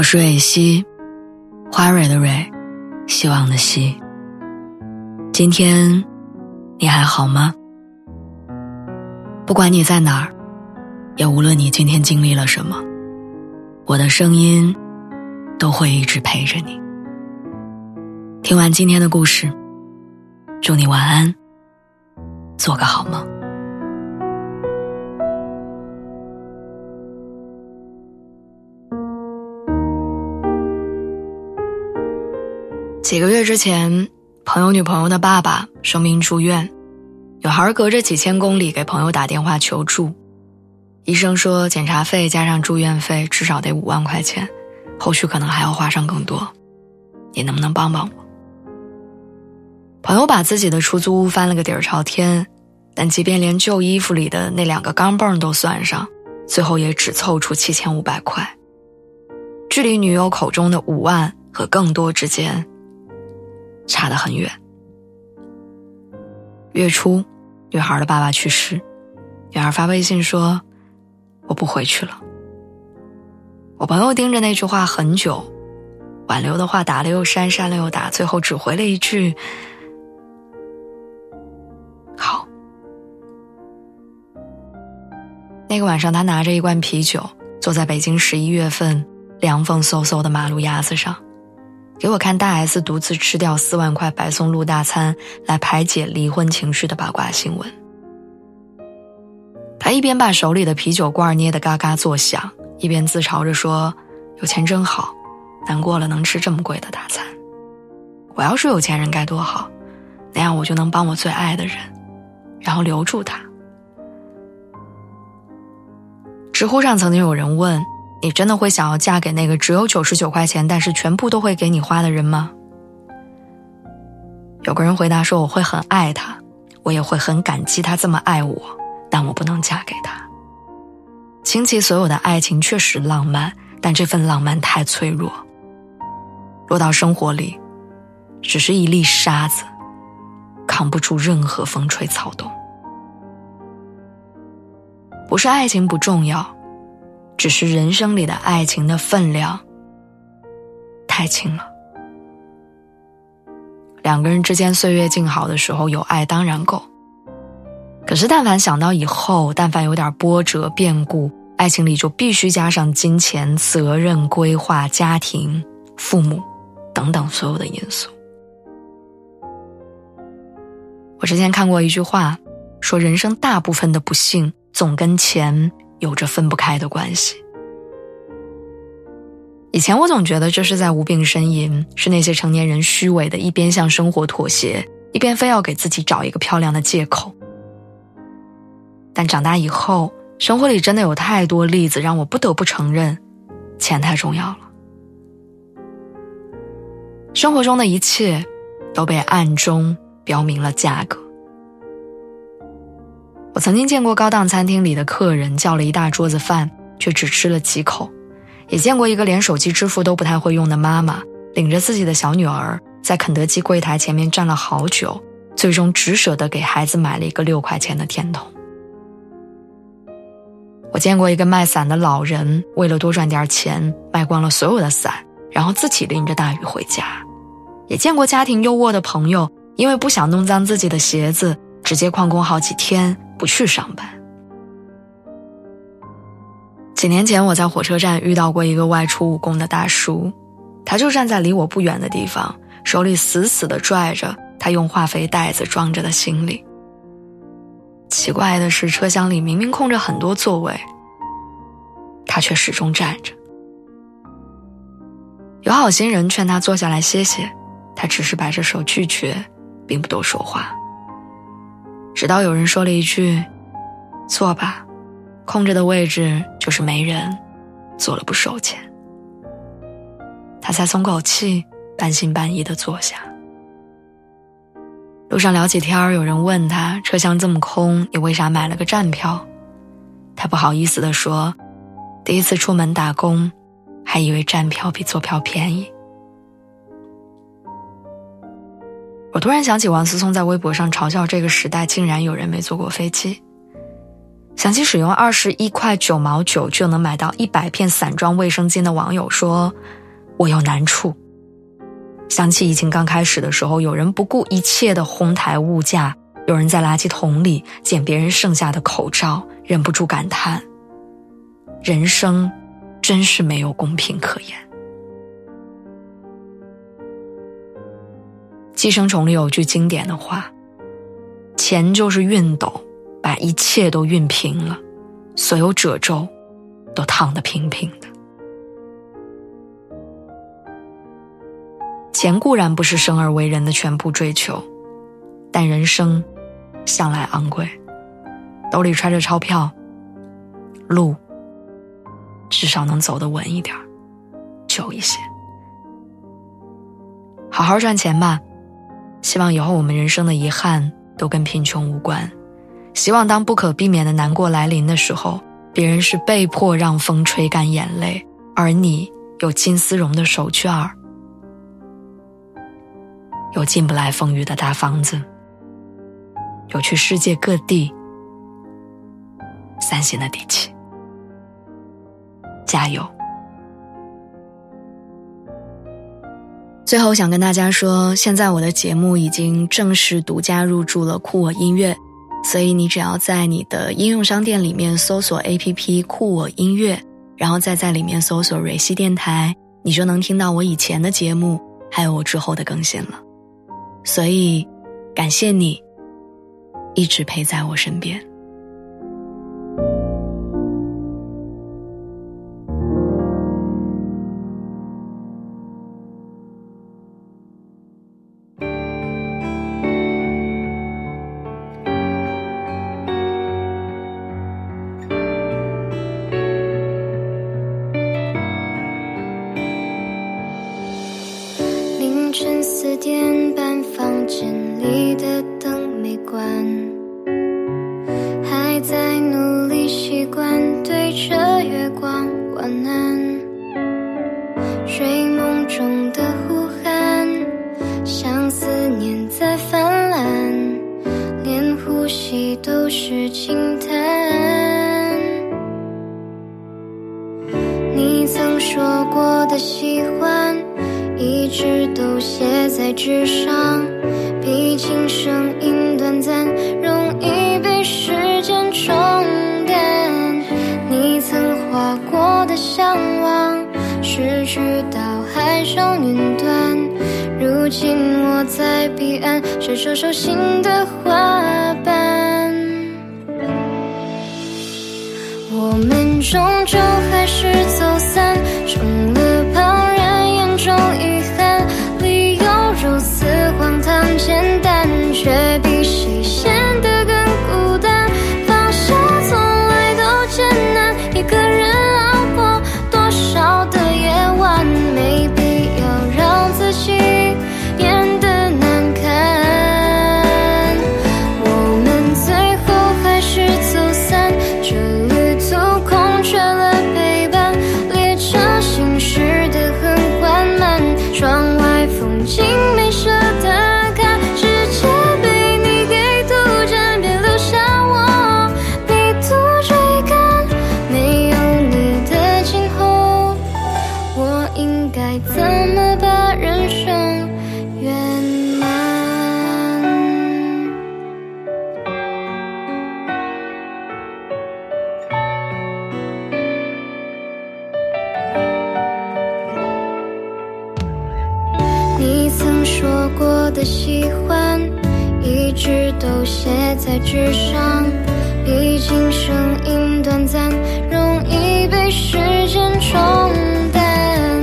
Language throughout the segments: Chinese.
我是蕊希，花蕊的蕊，希望的希。今天你还好吗？不管你在哪儿，也无论你今天经历了什么，我的声音都会一直陪着你。听完今天的故事，祝你晚安，做个好梦。几个月之前，朋友女朋友的爸爸生病住院，女孩隔着几千公里给朋友打电话求助。医生说，检查费加上住院费至少得五万块钱，后续可能还要花上更多。你能不能帮帮我？朋友把自己的出租屋翻了个底儿朝天，但即便连旧衣服里的那两个钢镚都算上，最后也只凑出七千五百块，距离女友口中的五万和更多之间。差得很远。月初，女孩的爸爸去世，女孩发微信说：“我不回去了。”我朋友盯着那句话很久，挽留的话打了又删，删了又打，最后只回了一句：“好。”那个晚上，他拿着一罐啤酒，坐在北京十一月份凉风嗖嗖的马路牙子上。给我看大 S 独自吃掉四万块白松露大餐来排解离婚情绪的八卦新闻。他一边把手里的啤酒罐捏得嘎嘎作响，一边自嘲着说：“有钱真好，难过了能吃这么贵的大餐。我要是有钱人该多好，那样我就能帮我最爱的人，然后留住他。”知乎上曾经有人问。你真的会想要嫁给那个只有九十九块钱，但是全部都会给你花的人吗？有个人回答说：“我会很爱他，我也会很感激他这么爱我，但我不能嫁给他。”倾其所有的爱情确实浪漫，但这份浪漫太脆弱，落到生活里，只是一粒沙子，扛不住任何风吹草动。不是爱情不重要。只是人生里的爱情的分量太轻了。两个人之间岁月静好的时候，有爱当然够。可是，但凡想到以后，但凡有点波折变故，爱情里就必须加上金钱、责任、规划、家庭、父母等等所有的因素。我之前看过一句话，说人生大部分的不幸总跟钱。有着分不开的关系。以前我总觉得这是在无病呻吟，是那些成年人虚伪的，一边向生活妥协，一边非要给自己找一个漂亮的借口。但长大以后，生活里真的有太多例子让我不得不承认，钱太重要了。生活中的一切，都被暗中标明了价格。我曾经见过高档餐厅里的客人叫了一大桌子饭，却只吃了几口；也见过一个连手机支付都不太会用的妈妈，领着自己的小女儿在肯德基柜台前面站了好久，最终只舍得给孩子买了一个六块钱的甜筒。我见过一个卖伞的老人，为了多赚点钱，卖光了所有的伞，然后自己淋着大雨回家；也见过家庭优渥的朋友，因为不想弄脏自己的鞋子，直接旷工好几天。不去上班。几年前，我在火车站遇到过一个外出务工的大叔，他就站在离我不远的地方，手里死死的拽着他用化肥袋子装着的行李。奇怪的是，车厢里明明空着很多座位，他却始终站着。有好心人劝他坐下来歇歇，他只是摆着手拒绝，并不多说话。直到有人说了一句：“坐吧，空着的位置就是没人，坐了不收钱。”他才松口气，半信半疑的坐下。路上聊起天儿，有人问他：“车厢这么空，你为啥买了个站票？”他不好意思的说：“第一次出门打工，还以为站票比坐票便宜。”我突然想起王思聪在微博上嘲笑这个时代竟然有人没坐过飞机。想起使用二十一块九毛九就能买到一百片散装卫生巾的网友说：“我有难处。”想起疫情刚开始的时候，有人不顾一切的哄抬物价，有人在垃圾桶里捡别人剩下的口罩，忍不住感叹：“人生真是没有公平可言。”《寄生虫》里有句经典的话：“钱就是熨斗。”把一切都熨平了，所有褶皱都烫得平平的。钱固然不是生而为人的全部追求，但人生向来昂贵，兜里揣着钞票，路至少能走得稳一点，久一些。好好赚钱吧，希望以后我们人生的遗憾都跟贫穷无关。希望当不可避免的难过来临的时候，别人是被迫让风吹干眼泪，而你有金丝绒的手绢儿，有进不来风雨的大房子，有去世界各地散心的底气。加油！最后想跟大家说，现在我的节目已经正式独家入驻了酷我音乐。所以你只要在你的应用商店里面搜索 APP 酷我音乐，然后再在里面搜索蕊希电台，你就能听到我以前的节目，还有我之后的更新了。所以，感谢你，一直陪在我身边。晨四点半，房间里的灯没关，还在努力习惯对着月光晚安。睡梦中的呼喊，像思念在泛滥，连呼吸都是轻叹。你曾说过的喜欢。一直都写在纸上，毕竟声音短暂，容易被时间冲淡。你曾画过的向往，失去到海上云端。如今我在彼岸，伸手手心的花瓣。我们终究还是走散，的喜欢一直都写在纸上，毕竟声音短暂，容易被时间冲淡。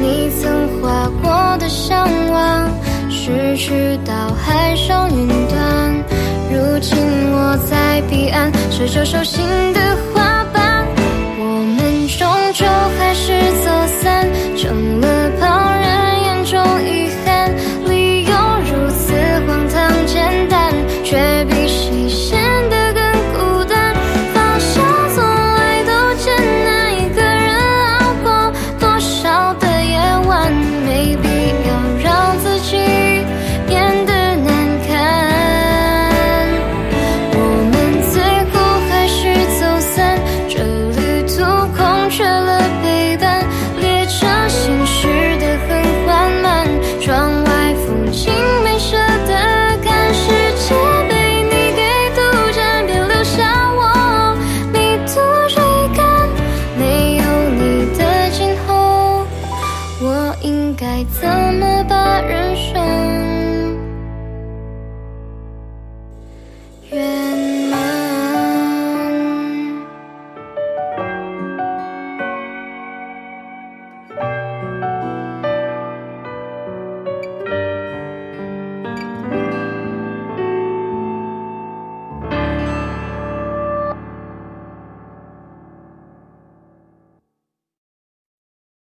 你曾画过的向往，失去到海上云端。如今我在彼岸，是这手心的